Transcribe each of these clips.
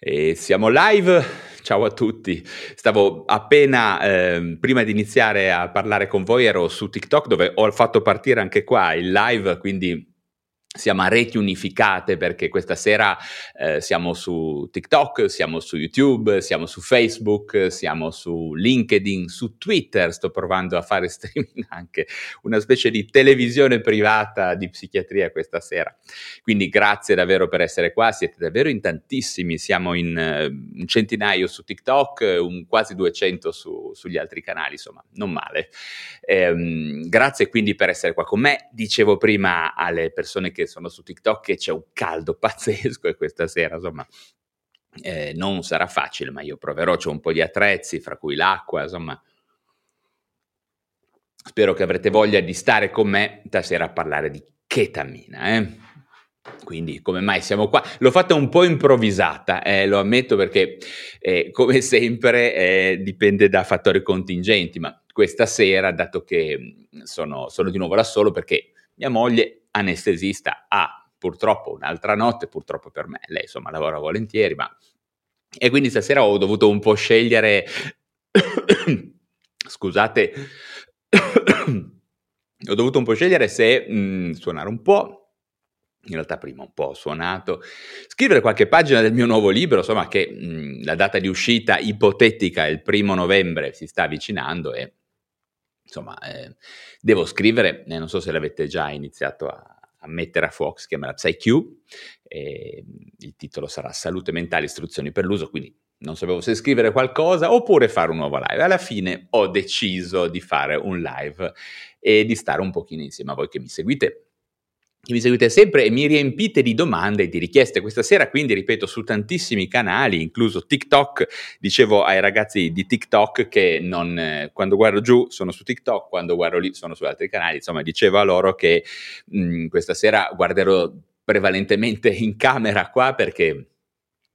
E siamo live. Ciao a tutti. Stavo appena, eh, prima di iniziare a parlare con voi, ero su TikTok dove ho fatto partire anche qua il live, quindi siamo a reti unificate perché questa sera eh, siamo su TikTok, siamo su YouTube, siamo su Facebook, siamo su LinkedIn, su Twitter, sto provando a fare streaming anche una specie di televisione privata di psichiatria questa sera. Quindi grazie davvero per essere qua, siete davvero in tantissimi, siamo in uh, un centinaio su TikTok, un quasi 200 su, sugli altri canali, insomma, non male. Ehm, grazie quindi per essere qua con me. Dicevo prima alle persone che che sono su TikTok che c'è un caldo pazzesco e questa sera, insomma, eh, non sarà facile, ma io proverò, c'ho un po' di attrezzi, fra cui l'acqua, insomma. Spero che avrete voglia di stare con me stasera a parlare di chetamina, eh? Quindi come mai siamo qua? L'ho fatta un po' improvvisata, eh, lo ammetto perché eh, come sempre eh, dipende da fattori contingenti, ma questa sera, dato che sono, sono di nuovo da solo perché mia moglie anestesista ha purtroppo un'altra notte, purtroppo per me, lei insomma lavora volentieri, ma... E quindi stasera ho dovuto un po' scegliere, scusate, ho dovuto un po' scegliere se mh, mm, suonare un po', in realtà prima un po' ho suonato, scrivere qualche pagina del mio nuovo libro, insomma che mh, mm, la data di uscita ipotetica è il primo novembre, si sta avvicinando e insomma, eh, devo scrivere, eh, non so se l'avete già iniziato a, a mettere a fuoco, si chiama la PsyQ, eh, il titolo sarà Salute mentale, istruzioni per l'uso, quindi non sapevo se scrivere qualcosa oppure fare un nuovo live. Alla fine ho deciso di fare un live e di stare un pochino insieme a voi che mi seguite che mi seguite sempre e mi riempite di domande e di richieste questa sera, quindi ripeto su tantissimi canali, incluso TikTok, dicevo ai ragazzi di TikTok che non, eh, quando guardo giù sono su TikTok, quando guardo lì sono su altri canali, insomma dicevo a loro che mh, mm, questa sera guarderò prevalentemente in camera qua perché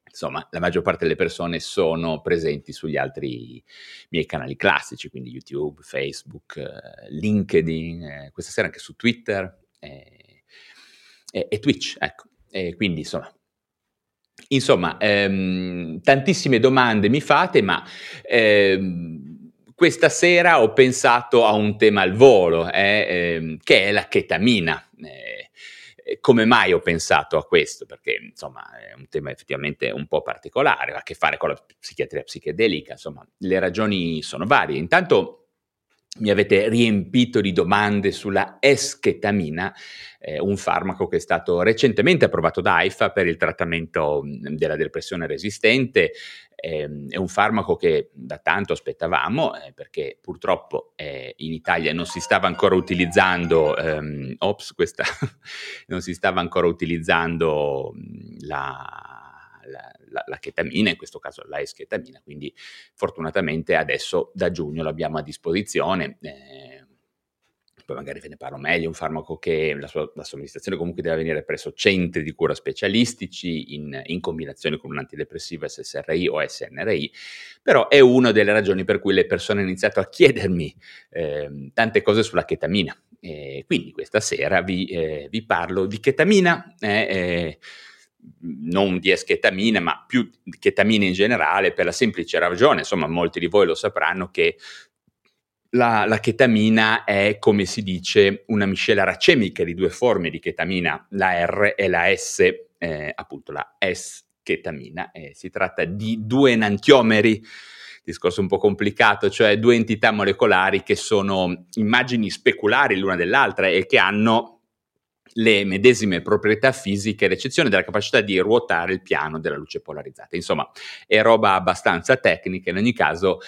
insomma, la maggior parte delle persone sono presenti sugli altri miei canali classici, quindi YouTube, Facebook, eh, LinkedIn, eh, questa sera anche su Twitter. Eh, e, e Twitch, ecco. E quindi insomma, insomma ehm, tantissime domande mi fate, ma ehm, questa sera ho pensato a un tema al volo, eh, ehm, che è la chetamina. Eh, come mai ho pensato a questo? Perché insomma è un tema effettivamente un po' particolare, ha a che fare con la psichiatria psichedelica, insomma le ragioni sono varie. Intanto mi avete riempito di domande sulla eschetamina, eh, un farmaco che è stato recentemente approvato da AIFA per il trattamento della depressione resistente. Eh, è un farmaco che da tanto aspettavamo eh, perché purtroppo eh, in Italia non si stava ancora utilizzando, ehm, ops, questa, non si stava ancora utilizzando la la, la, la, chetamina, in questo caso la eschetamina, quindi fortunatamente adesso da giugno l'abbiamo a disposizione. Eh, poi magari ve ne parlo meglio, un farmaco che la sua la somministrazione comunque deve avvenire presso centri di cura specialistici in, in, combinazione con un antidepressivo SSRI o SNRI, però è una delle ragioni per cui le persone hanno iniziato a chiedermi eh, tante cose sulla chetamina. Eh, quindi questa sera vi, eh, vi, parlo di chetamina. Eh, eh, non di eschetamine, ma più chetamine in generale, per la semplice ragione, insomma, molti di voi lo sapranno che la, la, chetamina è, come si dice, una miscela racemica di due forme di chetamina, la R e la S, eh, appunto la S chetamina. Eh, si tratta di due enantiomeri discorso un po' complicato, cioè due entità molecolari che sono immagini speculari l'una dell'altra e che hanno le medesime proprietà fisiche, ad eccezione della capacità di ruotare il piano della luce polarizzata. Insomma, è roba abbastanza tecnica, in ogni caso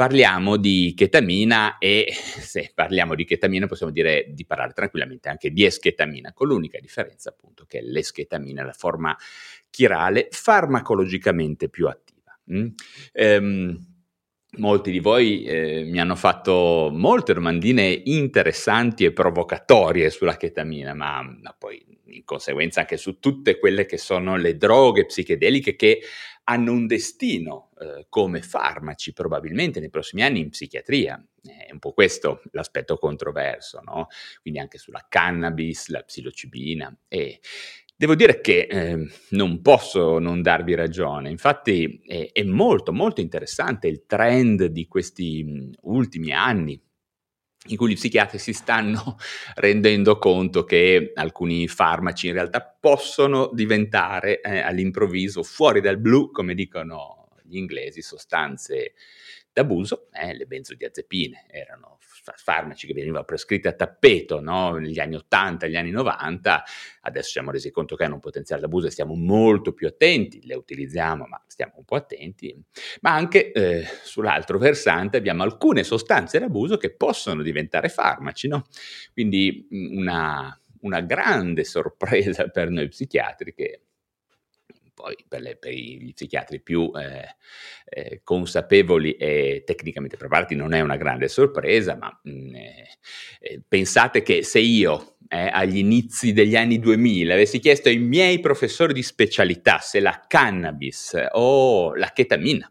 parliamo di chetamina e se parliamo di chetamina possiamo dire di parlare tranquillamente anche di eschetamina, con l'unica differenza appunto che l'eschetamina è la forma chirale farmacologicamente più attiva. Mm? Ehm, Molti di voi eh, mi hanno fatto molte domandine interessanti e provocatorie sulla chetamina, ma, ma, poi in conseguenza anche su tutte quelle che sono le droghe psichedeliche che hanno un destino eh, come farmaci probabilmente nei prossimi anni in psichiatria. È un po' questo l'aspetto controverso, no? Quindi anche sulla cannabis, la psilocibina e Devo dire che eh, non posso non darvi ragione, infatti è, è, molto molto interessante il trend di questi mh, ultimi anni in cui gli psichiatri si stanno rendendo conto che alcuni farmaci in realtà possono diventare eh, all'improvviso fuori dal blu, come dicono gli inglesi, sostanze d'abuso, eh, le benzodiazepine erano farmaci che venivano prescritti a tappeto no? negli anni 80, negli anni 90, adesso ci siamo resi conto che hanno un potenziale d'abuso e stiamo molto più attenti, le utilizziamo ma stiamo un po' attenti, ma anche eh, sull'altro versante abbiamo alcune sostanze d'abuso che possono diventare farmaci, no? quindi una, una grande sorpresa per noi psichiatri che poi per, le, per gli psichiatri più eh, eh, consapevoli e tecnicamente preparati non è una grande sorpresa, ma mh, mm, eh, eh, pensate che se io eh, agli inizi degli anni 2000 avessi chiesto ai miei professori di specialità se la cannabis o la chetamina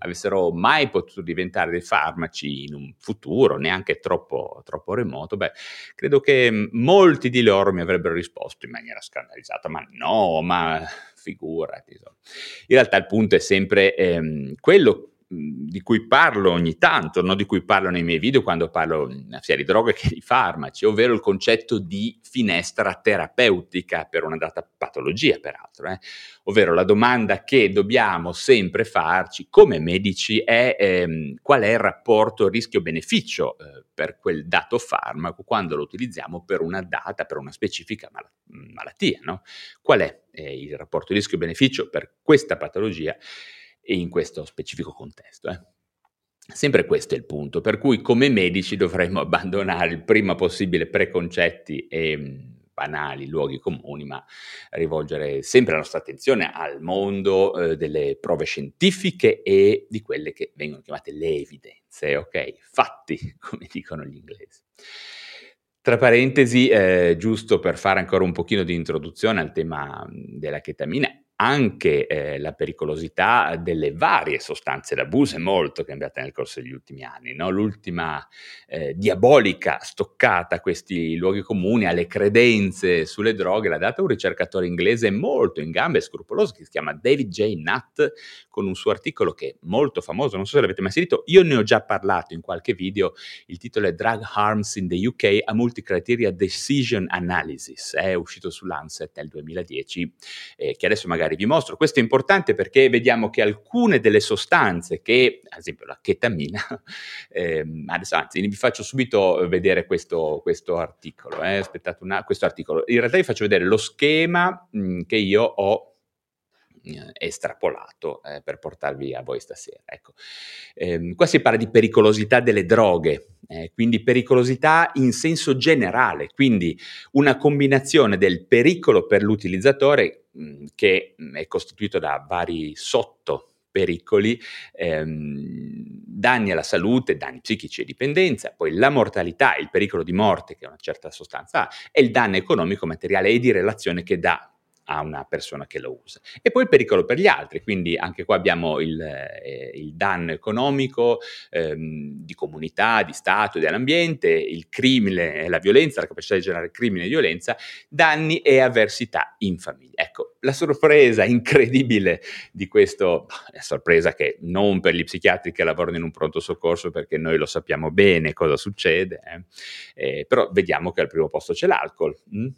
avessero mai potuto diventare dei farmaci in un futuro neanche troppo, troppo remoto, beh, credo che molti di loro mi avrebbero risposto in maniera scandalizzata, ma no, ma figurati. In realtà il punto è sempre ehm, quello di cui parlo ogni tanto, no? di cui parlo nei miei video quando parlo sia di droghe che di farmaci, ovvero il concetto di finestra terapeutica per una data patologia, peraltro. Eh? Ovvero la domanda che dobbiamo sempre farci come medici è ehm, qual è il rapporto rischio-beneficio eh, per quel dato farmaco quando lo utilizziamo per una data, per una specifica mal- malattia. No? Qual è eh, il rapporto rischio-beneficio per questa patologia? E in questo specifico contesto. Eh. Sempre questo è il punto, per cui come medici dovremmo abbandonare il prima possibile preconcetti e mm, banali luoghi comuni, ma rivolgere sempre la nostra attenzione al mondo eh, delle prove scientifiche e di quelle che vengono chiamate le evidenze, ok? Fatti, come dicono gli inglesi. Tra parentesi, eh, giusto per fare ancora un pochino di introduzione al tema mm, della chetamina, anche eh, la pericolosità delle varie sostanze d'abuso è molto cambiata nel corso degli ultimi anni. No? L'ultima eh, diabolica stoccata a questi luoghi comuni, alle credenze sulle droghe, l'ha data un ricercatore inglese molto in gamba e scrupoloso che si chiama David J. Nutt, con un suo articolo che è molto famoso, non so se l'avete mai sentito, io ne ho già parlato in qualche video, il titolo è Drug Harms in the UK, a Multicriteria Decision Analysis, è uscito su Lancet nel 2010, eh, che adesso magari vi mostro. Questo è importante perché vediamo che alcune delle sostanze che, ad esempio la chetamina, eh, adesso, anzi vi faccio subito vedere questo, questo articolo, eh, aspettate una, questo articolo, in realtà vi faccio vedere lo schema mh, che io ho eh, estrapolato eh, per portarvi a voi stasera. Ecco. Eh, qua si parla di pericolosità delle droghe, eh, quindi pericolosità in senso generale, quindi una combinazione del pericolo per l'utilizzatore mh, mm, che mh, mm, è costituito da vari sotto pericoli, ehm, danni alla salute, danni psichici e dipendenza, poi la mortalità, il pericolo di morte che una certa sostanza ha, e il danno economico, materiale e di relazione che dà a una persona che lo usa. E poi il pericolo per gli altri, quindi anche qua abbiamo il, eh, il danno economico ehm, di comunità, di Stato dell'ambiente, il crimine e la violenza, la capacità di generare crimine e violenza, danni e avversità in famiglia. Ecco, la sorpresa incredibile di questo, la sorpresa che non per gli psichiatri che lavorano in un pronto soccorso perché noi lo sappiamo bene cosa succede, eh? Eh, però vediamo che al primo posto c'è l'alcol. Mh?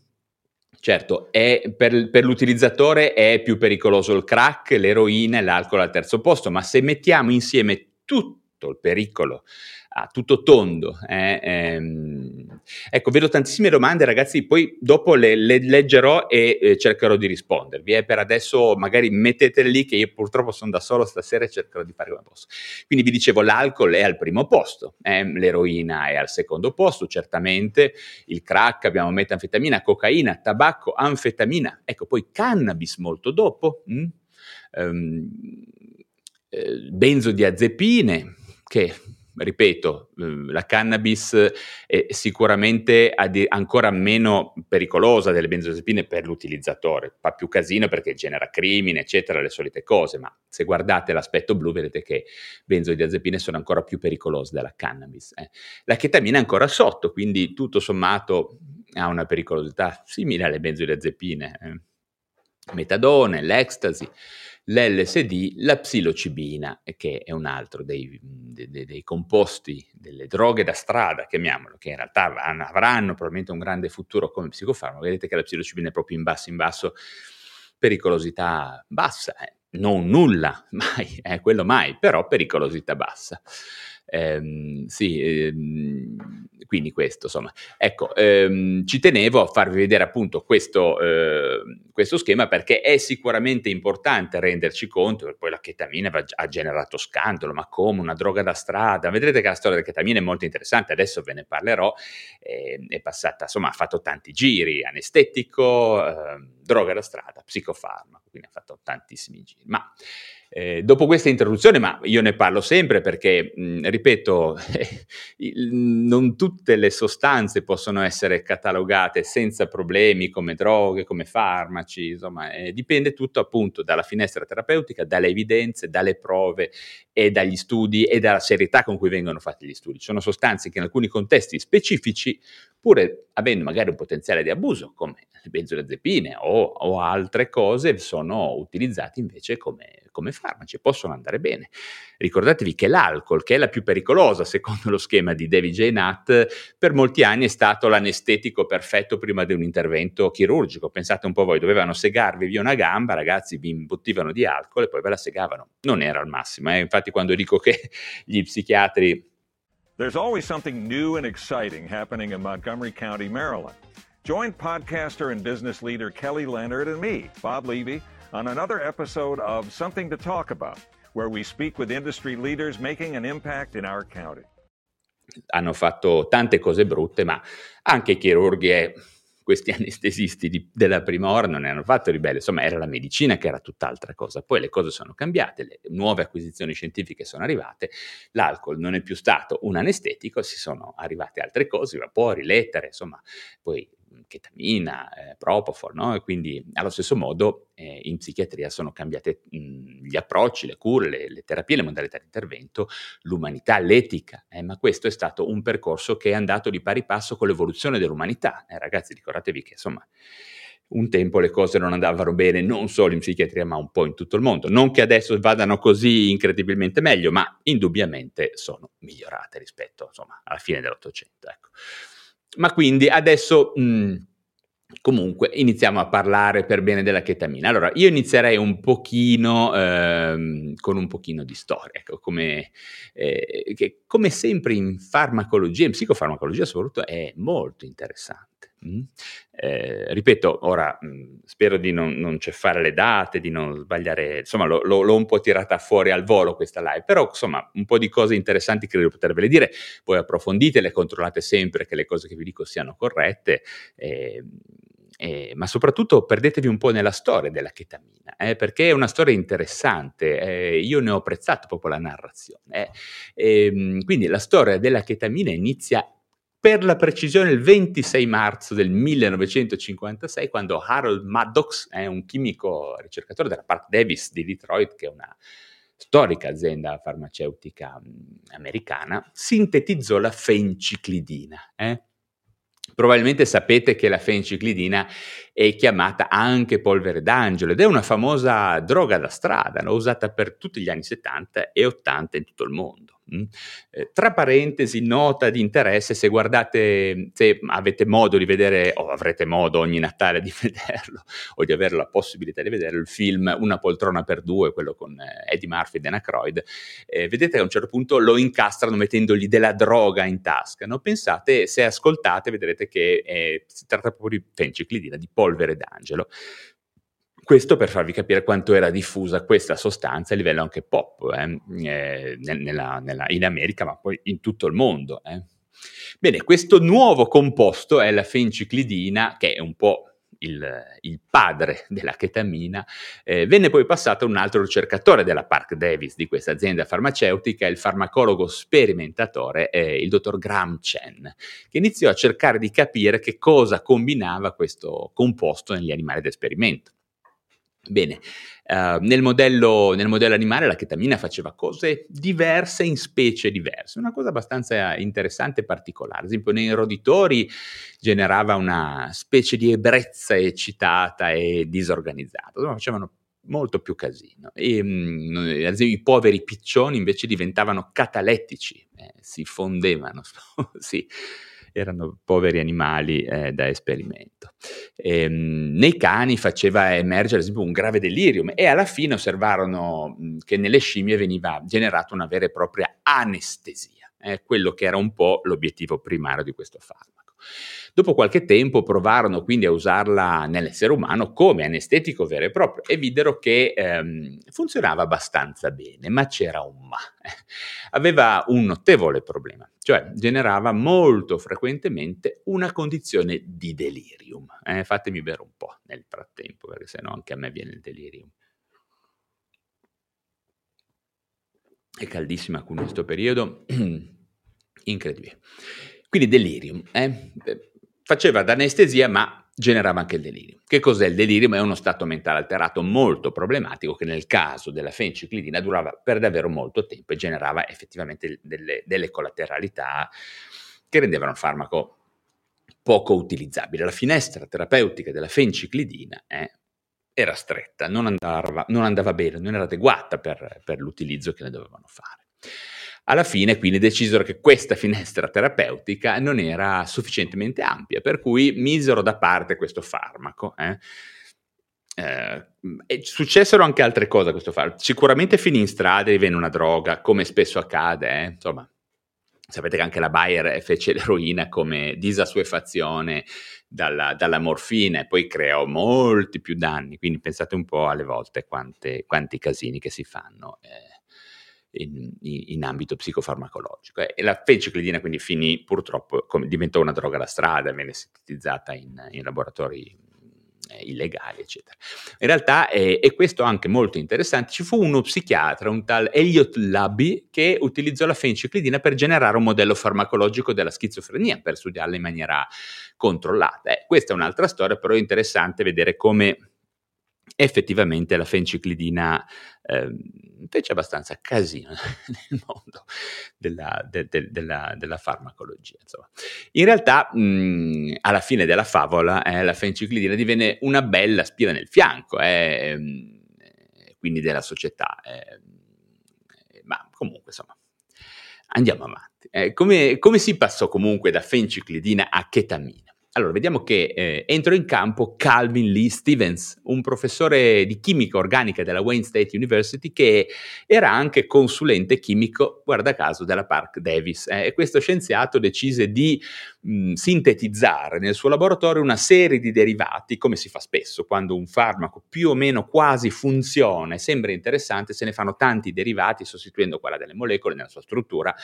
Certo, per, per, l'utilizzatore è più pericoloso il crack, l'eroina e l'alcol al terzo posto, ma se mettiamo insieme tutto il pericolo a tutto tondo. Eh, ehm. Ecco, vedo tantissime domande, ragazzi, poi dopo le, le leggerò e eh, cercherò di rispondervi. Eh. Per adesso magari mettetele lì che io purtroppo sono da solo stasera e cercherò di fare come posso. Quindi vi dicevo, l'alcol è al primo posto, eh, l'eroina è al secondo posto, certamente, il crack, abbiamo metanfetamina, cocaina, tabacco, anfetamina, ecco poi cannabis molto dopo, mh? Um, eh, benzodiazepine, che ripeto, ehm, la cannabis è sicuramente ancora meno pericolosa delle benzodiazepine per l'utilizzatore, fa più casino perché genera crimine, eccetera, le solite cose, ma se guardate l'aspetto blu vedete che benzodiazepine sono ancora più pericolose della cannabis. Eh. La chetamina è ancora sotto, quindi tutto sommato ha una pericolosità simile alle benzodiazepine. Eh. Metadone, l'ecstasy l'LSD, la psilocibina, che è un altro dei, dei, dei, composti, delle droghe da strada, chiamiamolo, che in realtà avranno probabilmente un grande futuro come psicofarmaco. Vedete che la psilocibina è proprio in basso, in basso, pericolosità bassa, eh. non nulla, mai, eh, quello mai, però pericolosità bassa. Ehm, sì, ehm, quindi questo, insomma. Ecco, ehm, ci tenevo a farvi vedere appunto questo, eh, questo, schema perché è sicuramente importante renderci conto che poi la chetamina ha generato scandalo, ma come una droga da strada? Vedrete che la storia della chetamina è molto interessante, adesso ve ne parlerò, eh, è passata, insomma, ha fatto tanti giri, anestetico, eh, droga da strada, psicofarmaco, quindi ha fatto tantissimi giri. Ma eh, dopo questa introduzione, ma io ne parlo sempre perché, mh, ripeto, non tutte le sostanze possono essere catalogate senza problemi come droghe, come farmaci, insomma, eh, dipende tutto appunto dalla finestra terapeutica, dalle evidenze, dalle prove e dagli studi e dalla serietà con cui vengono fatti gli studi. Ci sono sostanze che in alcuni contesti specifici, pur avendo magari un potenziale di abuso, come le benzodiazepine o, o altre cose, sono utilizzate invece come come farmaci, possono andare bene. Ricordatevi che l'alcol, che è la più pericolosa secondo lo schema di David J. Nutt, per molti anni è stato l'anestetico perfetto prima di un intervento chirurgico. Pensate un po' voi, dovevano segarvi via una gamba, ragazzi, vi imbottivano di alcol e poi ve la segavano. Non era al massimo, eh? infatti quando dico che gli psichiatri... There's always something new and exciting happening in Montgomery County, Maryland. Join podcaster and business leader Kelly Leonard and me, Bob Levy, on another episode of Something to Talk About, where we speak with industry leaders making an impact in our county. Hanno fatto tante cose brutte, ma anche i chirurghi e questi anestesisti di, della prima ora non ne hanno fatto di belle, insomma era la medicina che era tutt'altra cosa, poi le cose sono cambiate, le nuove acquisizioni scientifiche sono arrivate, l'alcol non è più stato un anestetico, si sono arrivate altre cose, vapori, lettere, insomma, poi chetamina, eh, propofol, no? e quindi allo stesso modo eh, in psichiatria sono cambiati gli approcci, le cure, le, le, terapie, le modalità di intervento, l'umanità, l'etica, eh, ma questo è stato un percorso che è andato di pari passo con l'evoluzione dell'umanità. Eh, ragazzi, ricordatevi che insomma un tempo le cose non andavano bene non solo in psichiatria ma un po' in tutto il mondo. Non che adesso vadano così incredibilmente meglio, ma indubbiamente sono migliorate rispetto insomma, alla fine dell'Ottocento. Ecco. Ma quindi adesso... Mh, mm, Comunque iniziamo a parlare per bene della chetamina. Allora, io inizierei un pochino ehm, con un pochino di storia, ecco, come, eh, che come sempre in farmacologia, in psicofarmacologia soprattutto, è molto interessante. Mm? Eh, ripeto, ora mm, spero di non, non, ceffare le date, di non sbagliare, insomma l'ho, l'ho, l'ho, un po' tirata fuori al volo questa live, però insomma un po' di cose interessanti credo di potervele dire, poi approfonditele, controllate sempre che le cose che vi dico siano corrette. Eh, eh, ma soprattutto perdetevi un po' nella storia della chetamina, eh, perché è una storia interessante, eh, io ne ho apprezzato proprio la narrazione. Eh. Ehm, quindi la storia della chetamina inizia per la precisione il 26 marzo del 1956, quando Harold Maddox, è un chimico ricercatore della Park Davis di Detroit, che è una storica azienda farmaceutica mh, americana, sintetizzò la fenciclidina. Eh? Probabilmente sapete che la fenciclidina è chiamata anche polvere d'angelo ed è una famosa droga da strada, no? usata per tutti gli anni 70 e 80 in tutto il mondo. Mm? Eh, tra parentesi, nota di interesse, se guardate, se avete modo di vedere, o avrete modo ogni Natale di vederlo, o di avere la possibilità di vedere il film Una poltrona per due, quello con eh, Eddie Murphy e Dan Aykroyd, eh, vedete che a un certo punto lo incastrano mettendogli della droga in tasca. No? Pensate, se ascoltate, vedrete che eh, si tratta proprio di fenciclidina, di polvere d'angelo. Questo per farvi capire quanto era diffusa questa sostanza a livello anche pop, eh, eh, nella, nella, in America, ma poi in tutto il mondo. Eh. Bene, questo nuovo composto è la fenciclidina, che è un po' il, il padre della chetamina, eh, venne poi passato a un altro ricercatore della Park Davis, di questa azienda farmaceutica, il farmacologo sperimentatore, eh, il dottor Graham Chen, che iniziò a cercare di capire che cosa combinava questo composto negli animali d'esperimento. Bene, uh, nel, modello, nel, modello, animale la chetamina faceva cose diverse in specie diverse, una cosa abbastanza interessante e particolare. Ad esempio, nei roditori generava una specie di ebbrezza eccitata e disorganizzata, insomma, facevano molto più casino. E, mh, ad esempio, i poveri piccioni invece diventavano catalettici, eh, si fondevano, sì erano poveri animali eh, da esperimento. E, ehm, nei cani faceva emergere ad esempio un grave delirium e alla fine osservarono che nelle scimmie veniva generata una vera e propria anestesia, eh, quello che era un po' l'obiettivo primario di questo farmaco. Dopo qualche tempo provarono quindi a usarla nell'essere umano come anestetico vero e proprio e videro che ehm, funzionava abbastanza bene, ma c'era un ma. Aveva un notevole problema, cioè generava molto frequentemente una condizione di delirium. Eh, fatemi bere un po' nel frattempo, perché sennò anche a me viene il delirium. È caldissima con questo periodo, incredibile. Quindi delirium. Eh? Faceva da anestesia, ma generava anche il delirio. Che cos'è il delirium? È uno stato mentale alterato molto problematico che nel caso della fenciclidina durava per davvero molto tempo e generava effettivamente delle, delle collateralità che rendevano il farmaco poco utilizzabile. La finestra terapeutica della fenciclidina eh, era stretta, non andava, non andava, bene, non era adeguata per, per l'utilizzo che ne dovevano fare. Alla fine quindi decisero che questa finestra terapeutica non era sufficientemente ampia, per cui misero da parte questo farmaco. Eh. Eh, successero anche altre cose a questo farmaco. Sicuramente finì in strada e divenne una droga, come spesso accade, eh. insomma. Sapete che anche la Bayer fece l'eroina come disassuefazione dalla, dalla, morfina e poi creò molti più danni, quindi pensate un po' alle volte quante, quanti casini che si fanno. Eh in, in, ambito psicofarmacologico. E la fenciclidina quindi finì purtroppo, come, diventò una droga da strada, venne sintetizzata in, in laboratori eh, illegali, eccetera. In realtà, eh, e questo anche molto interessante, ci fu uno psichiatra, un tal Elliot Labby, che utilizzò la fenciclidina per generare un modello farmacologico della schizofrenia, per studiarla in maniera controllata. Eh, questa è un'altra storia, però è interessante vedere come effettivamente la fenciclidina eh, fece abbastanza casino nel mondo della, de, de, della, della farmacologia. Insomma. In realtà, mh, alla fine della favola, eh, la fenciclidina divenne una bella spina nel fianco, eh, quindi della società. Eh, ma comunque, insomma, andiamo avanti. Eh, come, come si passò comunque da fenciclidina a chetamina? Allora, vediamo che eh, entrò in campo Calvin Lee Stevens, un professore di chimica organica della Wayne State University che era anche consulente chimico, guarda caso, della Park Davis. Eh, e questo scienziato decise di mh, sintetizzare nel suo laboratorio una serie di derivati, come si fa spesso quando un farmaco più o meno quasi funziona e sembra interessante, se ne fanno tanti derivati sostituendo quella delle molecole nella sua struttura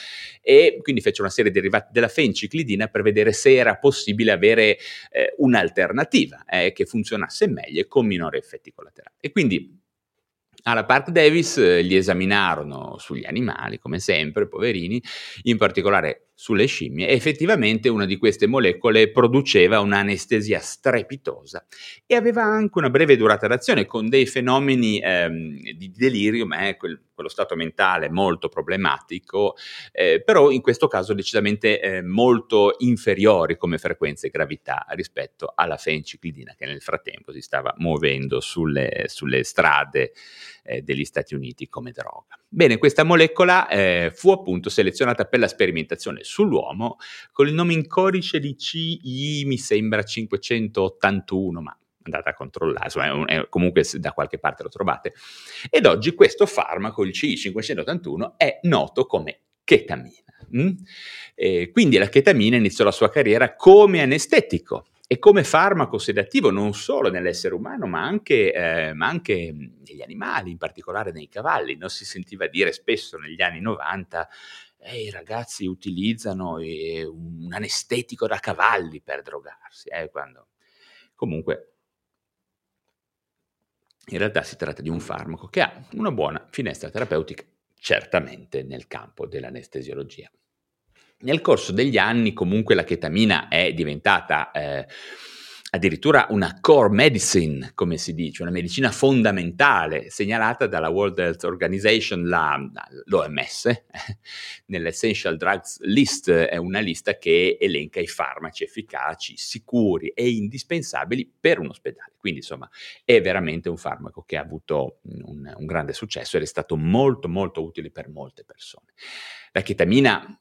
e quindi fece una serie di derivati della fenciclidina per vedere se era possibile avere avere eh, un'alternativa eh, che funzionasse meglio e con minori effetti collaterali. E quindi alla Park Davis eh, li esaminarono sugli animali, come sempre, poverini, in particolare sulle scimmie e effettivamente una di queste molecole produceva un'anestesia strepitosa e aveva anche una breve durata d'azione con dei fenomeni ehm, di delirium, eh, quel, quello stato mentale molto problematico, eh, però in questo caso decisamente eh, molto inferiori come frequenza e gravità rispetto alla fenciclidina che nel frattempo si stava muovendo sulle, sulle strade eh, degli Stati Uniti come droga. Bene, questa molecola eh, fu appunto selezionata per la sperimentazione sull'uomo con il nome in codice di CI, mi sembra 581, ma andate a controllare, insomma, comunque da qualche parte lo trovate. Ed oggi questo farmaco, il CI581, è noto come chetamina. Mm? quindi la chetamina iniziò la sua carriera come anestetico e come farmaco sedativo non solo nell'essere umano, ma anche, eh, ma anche, negli animali, in particolare nei cavalli. Non si sentiva dire spesso negli anni 90 eh, i ragazzi utilizzano eh, un anestetico da cavalli per drogarsi. Eh, quando... Comunque in realtà si tratta di un farmaco che ha una buona finestra terapeutica, certamente nel campo dell'anestesiologia. Nel corso degli anni comunque la chetamina è diventata eh, addirittura una core medicine, come si dice, una medicina fondamentale segnalata dalla World Health Organization, la, l'OMS, nell'Essential Drugs List, è una lista che elenca i farmaci efficaci, sicuri e indispensabili per un ospedale. Quindi insomma è veramente un farmaco che ha avuto un, un grande successo ed è stato molto molto utile per molte persone. La chetamina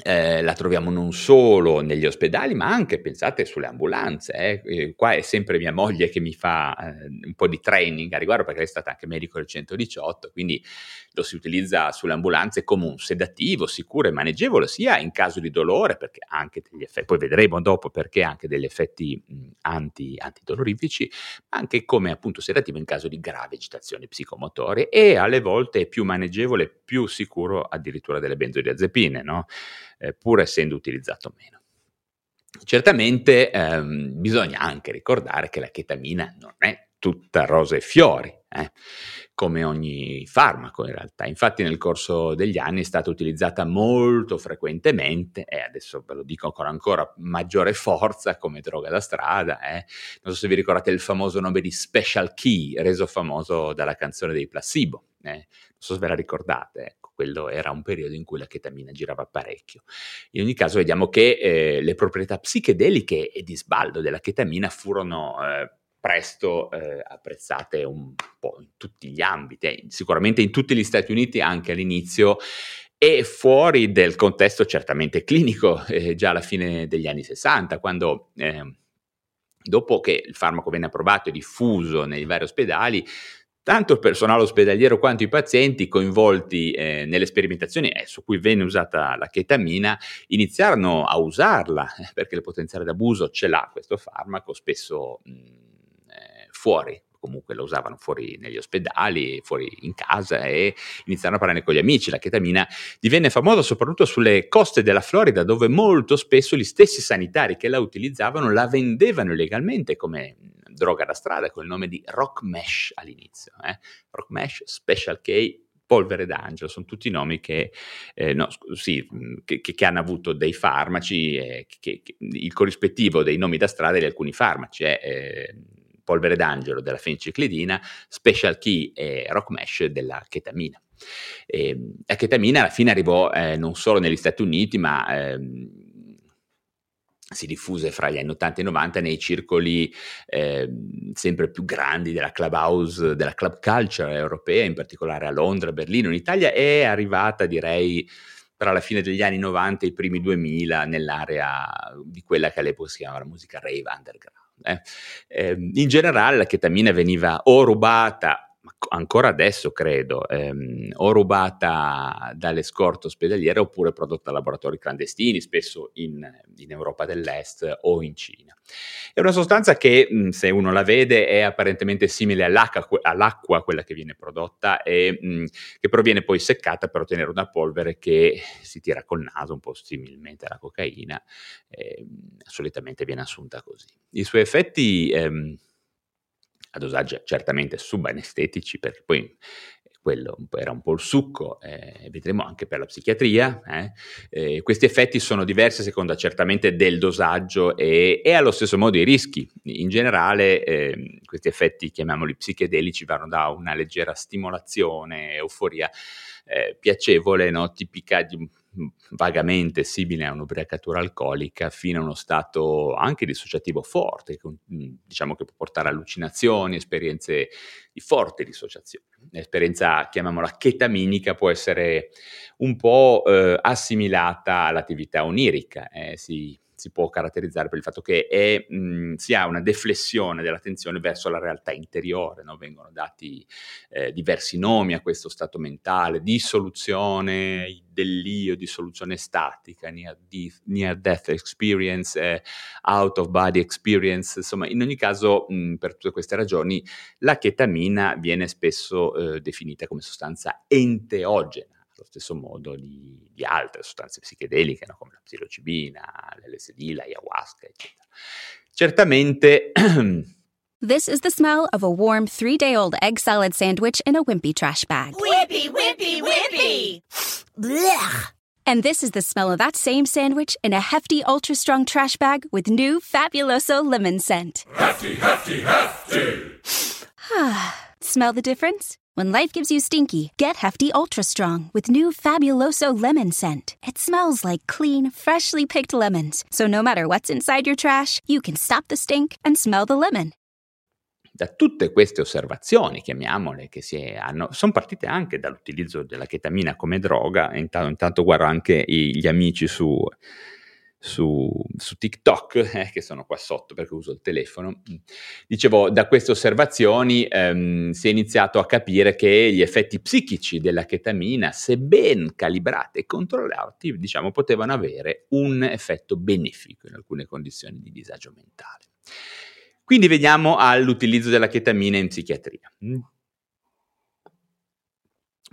eh, la troviamo non solo negli ospedali, ma anche, pensate, sulle ambulanze. Eh. Eh, qua è sempre mia moglie che mi fa eh, un po' di training a riguardo, perché è stata anche medico del 118, quindi lo si utilizza sulle ambulanze come un sedativo sicuro e maneggevole, sia in caso di dolore, perché anche degli effetti, poi vedremo dopo perché anche degli effetti mh, anti, antidolorifici, ma anche come appunto sedativo in caso di gravi agitazioni psicomotorie e alle volte è più maneggevole, più sicuro addirittura delle benzodiazepine, no? eh, pur essendo utilizzato meno. Certamente ehm, bisogna anche ricordare che la chetamina non è tutta rose e fiori, eh, come ogni farmaco in realtà. Infatti nel corso degli anni è stata utilizzata molto frequentemente e adesso ve lo dico con ancora maggiore forza come droga da strada. Eh. Non so se vi ricordate il famoso nome di Special Key, reso famoso dalla canzone dei Placebo. Eh. Non so se ve la ricordate. Ecco quello era un periodo in cui la chetamina girava parecchio. In ogni caso vediamo che eh, le proprietà psichedeliche e di sbaldo della chetamina furono eh, presto eh, apprezzate un po' in tutti gli ambiti, eh, sicuramente in tutti gli Stati Uniti anche all'inizio e fuori del contesto certamente clinico eh, già alla fine degli anni 60, quando ehm, dopo che il farmaco venne approvato e diffuso nei vari ospedali, tanto il personale ospedaliero quanto i pazienti coinvolti eh, nelle sperimentazioni eh, su cui venne usata la chetamina iniziarono a usarla eh, perché il potenziale d'abuso ce l'ha questo farmaco spesso mh, eh, fuori comunque lo usavano fuori negli ospedali, fuori in casa e iniziarono a parlare con gli amici. La chetamina divenne famosa soprattutto sulle coste della Florida dove molto spesso gli stessi sanitari che la utilizzavano la vendevano illegalmente come droga da strada con il nome di Rock Mesh all'inizio. Eh? Rock Mesh, Special K, polvere d'angelo, sono tutti nomi che, eh, no, sì, che, che, hanno avuto dei farmaci, eh, che, il corrispettivo dei nomi da strada di alcuni farmaci è eh, polvere d'angelo della fenciclidina, Special Key e Rock Mesh della chetamina. E, la chetamina alla fine arrivò eh, non solo negli Stati Uniti, ma ehm, si diffuse fra gli anni 80 e 90 nei circoli eh, sempre più grandi della clubhouse, della club culture europea, in particolare a Londra, Berlino, in Italia, è arrivata direi tra la fine degli anni 90 e i primi 2000 nell'area di quella che all'epoca si chiamava la musica rave underground. Eh. Eh, in generale la chetamina veniva o rubata ancora adesso credo, ehm, o rubata dalle scorte ospedaliere oppure prodotta da laboratori clandestini, spesso in, in, Europa dell'Est o in Cina. È una sostanza che, mh, se uno la vede, è apparentemente simile all'acqua, quella che viene prodotta, e mh, che proviene poi seccata per ottenere una polvere che si tira col naso, un po' similmente alla cocaina, e, solitamente viene assunta così. I suoi effetti... Ehm, a dosaggi certamente subanestetici, perché poi quello era un po' il succo, eh, vedremo anche per la psichiatria. Eh. Eh, questi effetti sono diversi a seconda certamente del dosaggio e, e allo stesso modo i rischi. In generale ehm, questi effetti, chiamiamoli psichedelici, vanno da una leggera stimolazione, euforia eh, piacevole, no? tipica di vagamente simile a un'ubriacatura alcolica fino a uno stato anche dissociativo forte, diciamo che può portare allucinazioni, esperienze di forte dissociazione. L'esperienza, chiamiamola chetaminica, può essere un po' eh, assimilata all'attività onirica, eh, si si può caratterizzare per il fatto che è, mh, si ha una deflessione dell'attenzione verso la realtà interiore, no? vengono dati eh, diversi nomi a questo stato mentale, dissoluzione dell'io, dissoluzione statica, near, near death experience, eh, out of body experience, insomma in ogni caso mh, per tutte queste ragioni la chetamina viene spesso eh, definita come sostanza enteogena allo stesso modo di, di altre sostanze psichedeliche, no? come la psilocibina, l'LSD, l'ayahuasca, eccetera. Certamente... This is the smell of a warm three day old egg salad sandwich in a wimpy trash bag. Wimpy, wimpy, wimpy! Blech! And this is the smell of that same sandwich in a hefty, ultra strong trash bag with new Fabuloso lemon scent. Hefty, hefty, hefty! smell the difference? When life gives you stinky, get Hefty Ultra Strong with new Fabuloso lemon scent. It smells like clean, freshly picked lemons. So no matter what's inside your trash, you can stop the stink and smell the lemon. Da tutte queste osservazioni, chiamiamole, che si hanno, sono partite anche dall'utilizzo della chetamina come droga. Intanto, intanto guardo anche gli amici su su, su TikTok, eh, che sono qua sotto perché uso il telefono, dicevo, da queste osservazioni ehm, si è iniziato a capire che gli effetti psichici della chetamina, se ben calibrati e controllati, diciamo, potevano avere un effetto benefico in alcune condizioni di disagio mentale. Quindi veniamo all'utilizzo della chetamina in psichiatria. Mm.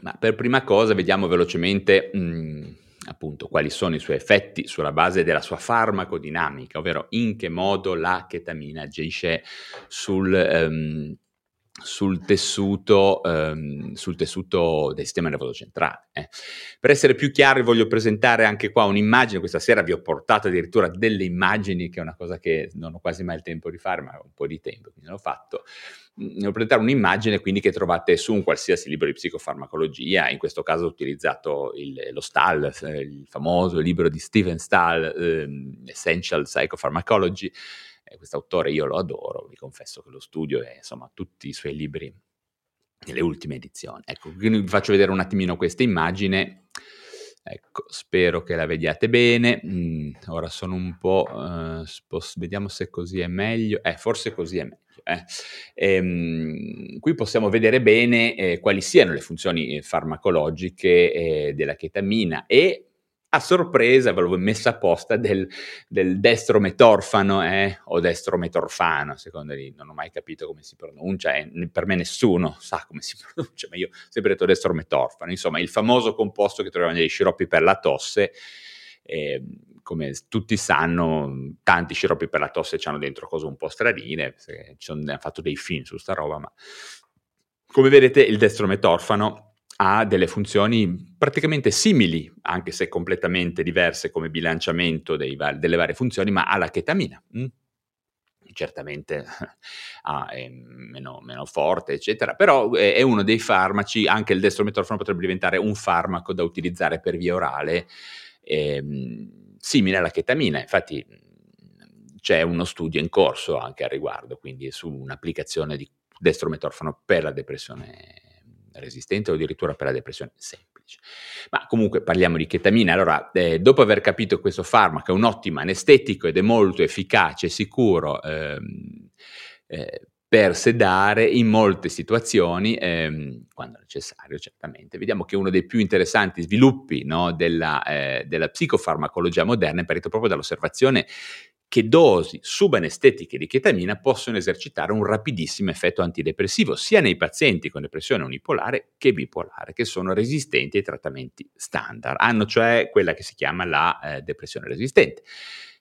Ma per prima cosa vediamo velocemente... Mh, mm, appunto quali sono i suoi effetti sulla base della sua farmacodinamica, ovvero in che modo la chetamina agisce sul, um, sul, tessuto, um, sul tessuto, del sistema nervoso centrale. Eh. Per essere più chiari voglio presentare anche qua un'immagine, questa sera vi ho portato addirittura delle immagini, che è una cosa che non ho quasi mai il tempo di fare, ma ho un po' di tempo, quindi l'ho fatto devo presentare un'immagine quindi che trovate su un qualsiasi libro di psicofarmacologia, in questo caso ho utilizzato il, lo Stahl, eh, il famoso libro di Steven Stahl, eh, Essential Psychopharmacology, eh, questo autore io lo adoro, vi confesso che lo studio e insomma tutti i suoi libri nelle ultime edizioni. Ecco, vi faccio vedere un attimino questa immagine. Ecco, spero che la vediate bene. Mm, ora sono un po'... Uh, spost- vediamo se così è meglio. Eh, forse così è meglio. Eh. Ehm, qui possiamo vedere bene eh, quali siano le funzioni eh, farmacologiche eh, della chetamina e a sorpresa, ve l'ho messa apposta, del, del destrometorfano eh, o destrometorfano, secondo me, non ho mai capito come si pronuncia, eh, per me nessuno sa come si pronuncia, ma io ho sempre detto destrometorfano, insomma il famoso composto che troviamo negli sciroppi per la tosse, eh, come tutti sanno, tanti sciroppi per la tosse hanno dentro cose un po' stranine, ci hanno fatto dei film su sta roba, ma come vedete il destrometorfano ha delle funzioni praticamente simili, anche se completamente diverse come bilanciamento var- delle varie funzioni, ma ha la chetamina. Mm? certamente ah, è meno, meno, forte, eccetera, però è uno dei farmaci, anche il destrometorfano potrebbe diventare un farmaco da utilizzare per via orale, ehm, simile alla chetamina. Infatti c'è uno studio in corso anche al riguardo, quindi su un'applicazione di destrometorfano per la depressione resistente o addirittura per la depressione semplice. Ma comunque parliamo di chetamina. Allora, eh, dopo aver capito che questo farmaco è un ottimo anestetico ed è molto efficace e sicuro ehm, eh, per sedare in molte situazioni, ehm, quando necessario certamente. Vediamo che uno dei più interessanti sviluppi no, della, eh, della, psicofarmacologia moderna è partito proprio dall'osservazione che dosi subanestetiche di chetamina possono esercitare un rapidissimo effetto antidepressivo sia nei pazienti con depressione unipolare che bipolare, che sono resistenti ai trattamenti standard. Hanno cioè quella che si chiama la eh, depressione resistente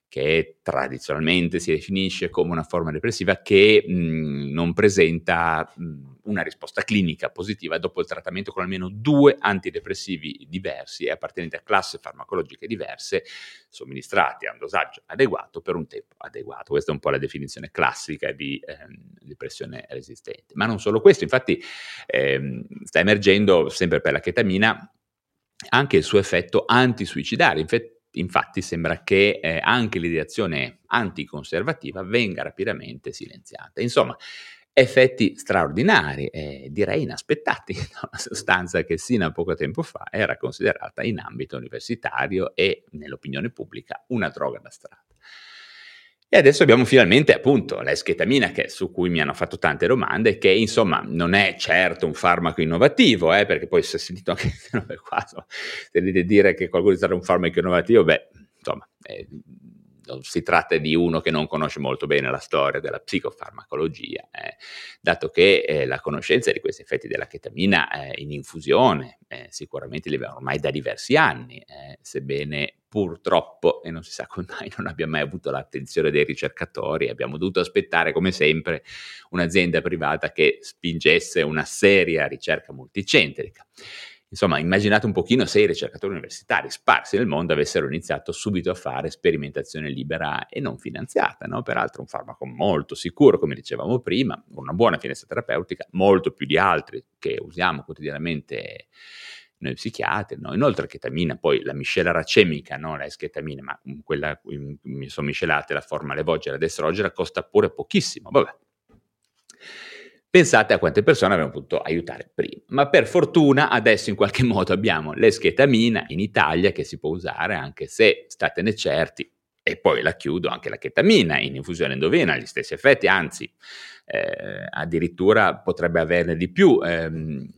che tradizionalmente si definisce come una forma depressiva che mh, non presenta mh, una risposta clinica positiva dopo il trattamento con almeno due antidepressivi diversi e appartenenti a classi farmacologiche diverse, somministrati a un dosaggio adeguato per un tempo adeguato. Questa è un po' la definizione classica di ehm, depressione resistente. Ma non solo questo, infatti ehm, sta emergendo sempre per la chetamina anche il suo effetto antisuicidario. Infatti, Infatti sembra che eh, anche l'ideazione anticonservativa venga rapidamente silenziata. Insomma, effetti straordinari, eh, direi inaspettati, da una sostanza che sino a poco tempo fa era considerata in ambito universitario e nell'opinione pubblica una droga da strada. E adesso abbiamo finalmente appunto l'eschetamina che, su cui mi hanno fatto tante domande, che insomma non è certo un farmaco innovativo, eh, perché poi si è sentito anche qua, se dite dire che qualcuno è stato un farmaco innovativo, beh, insomma, eh, si tratta di uno che non conosce molto bene la storia della psicofarmacologia, eh, dato che eh, la conoscenza di questi effetti della chetamina eh, in infusione eh, sicuramente li abbiamo ormai da diversi anni, eh, sebbene purtroppo, e non si sa come mai, non abbia mai avuto l'attenzione dei ricercatori, abbiamo dovuto aspettare come sempre un'azienda privata che spingesse una seria ricerca multicentrica. Insomma, immaginate un pochino se i ricercatori universitari sparsi nel mondo avessero iniziato subito a fare sperimentazione libera e non finanziata, no? peraltro un farmaco molto sicuro, come dicevamo prima, una buona finestra terapeutica, molto più di altri che usiamo quotidianamente noi psichiatri, no? inoltre chetamina, poi la miscela racemica, non la esketamina, ma quella mi sono miscelate la forma levogera ed estrogena, costa pure pochissimo, vabbè. Pensate a quante persone avremmo potuto aiutare prima. Ma per fortuna adesso in qualche modo abbiamo l'eschetamina in Italia che si può usare anche se statene certi. E poi la chiudo anche la chetamina in infusione endovena, gli stessi effetti, anzi eh, addirittura potrebbe averne di più. Ehm,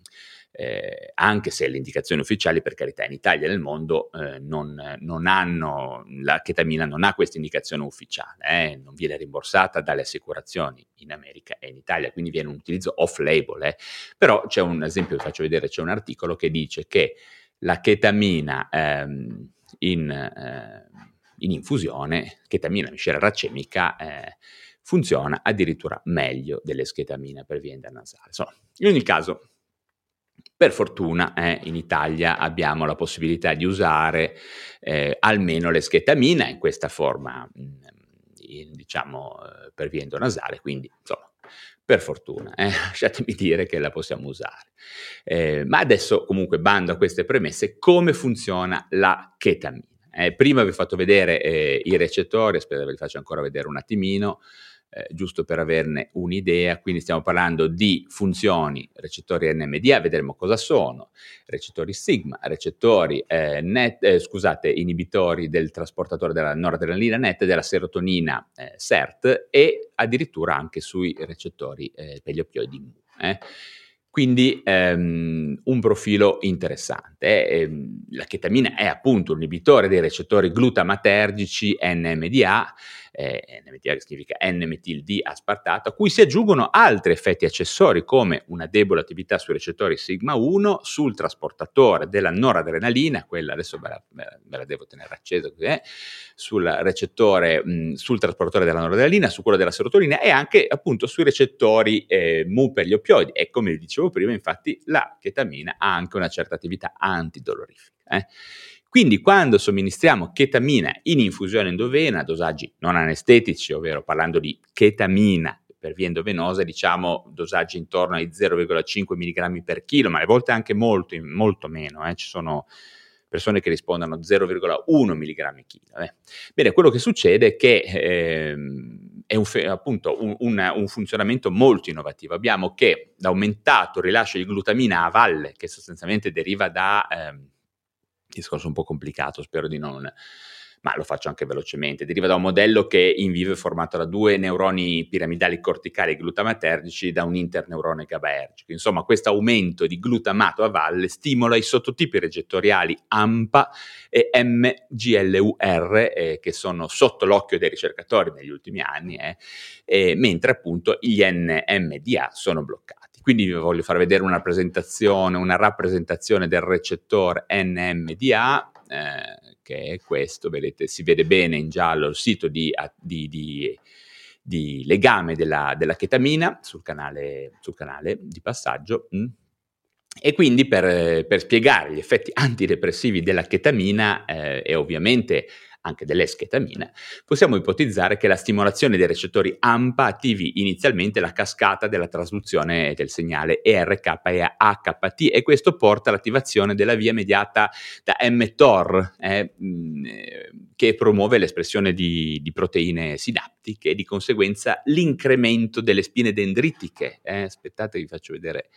eh, anche se le indicazioni ufficiali, per carità, in Italia e nel mondo eh, non, non, hanno, la chetamina non ha questa indicazione ufficiale, eh, non viene rimborsata dalle assicurazioni in America e in Italia, quindi viene un utilizzo off-label. Eh. Però c'è un esempio, vi faccio vedere, c'è un articolo che dice che la chetamina ehm, in, eh, in, infusione, chetamina miscela racemica, eh, funziona addirittura meglio dell'esketamina per via nasale. Insomma, in ogni caso, per fortuna eh, in Italia abbiamo la possibilità di usare eh, almeno l'eschetamina in questa forma, mm, in, diciamo, eh, per via endonasale, quindi insomma, per fortuna, eh, lasciatemi dire che la possiamo usare. Eh, ma adesso comunque bando a queste premesse, come funziona la chetamina? Eh, prima vi ho fatto vedere i recettori, spero ve li faccio ancora vedere un attimino eh, giusto per averne un'idea, quindi stiamo parlando di funzioni recettori NMDA, vedremo cosa sono, recettori sigma, recettori eh, net, eh, scusate, inibitori del trasportatore della noradrenalina net, della serotonina eh, SERT e addirittura anche sui recettori eh, per gli oppioidi MU. Eh. Quindi ehm, un profilo interessante. Ehm, la chetamina è appunto un inibitore dei recettori glutamatergici NMDA eh, che significa N-metil-D-aspartato, a cui si aggiungono altri effetti accessori come una debole attività sui recettori sigma 1, sul trasportatore della noradrenalina, quella adesso ve la, ve la devo tenere accesa eh, sul recettore, mh, sul trasportatore della noradrenalina, su quello della serotonina e anche appunto sui recettori eh, MU per gli oppioidi. E come vi dicevo prima, infatti, la chetamina ha anche una certa attività antidolorifica. Eh. Quindi quando somministriamo chetamina in infusione endovena a dosaggi non anestetici, ovvero parlando di chetamina per via endovenosa, diciamo dosaggi intorno ai 0,5 mg per chilo, ma alle volte anche molto, molto meno. Eh. Ci sono persone che rispondono 0,1 mg chilo. Eh. Bene, quello che succede è che eh, è un, appunto un, un, un, funzionamento molto innovativo. Abbiamo che l'aumentato rilascio di glutamina a valle, che sostanzialmente deriva da... Eh, discorso un po' complicato, spero di non ma lo faccio anche velocemente. Deriva da un modello che in vivo è formato da due neuroni piramidali corticali glutamatergici da un interneurone GABAergico. Insomma, questo aumento di glutamato a valle stimola i sottotipi recettoriali AMPA e MGLUR, eh, che sono sotto l'occhio dei ricercatori negli ultimi anni, eh, eh, mentre appunto gli NMDA sono bloccati. Quindi vi voglio far vedere una presentazione, una rappresentazione del recettore NMDA eh, che è questo, vedete, si vede bene in giallo il sito di, di, di, di legame della, della, chetamina sul canale, sul canale di passaggio. Mm. E quindi per, per, spiegare gli effetti antidepressivi della chetamina eh, e ovviamente anche dell'esketamina, possiamo ipotizzare che la stimolazione dei recettori AMPA attivi inizialmente la cascata della trasduzione del segnale ERK e AHT e questo porta all'attivazione della via mediata da mTOR eh, mm, che promuove l'espressione di, di, proteine sinaptiche e di conseguenza l'incremento delle spine dendritiche. Eh, aspettate, vi faccio vedere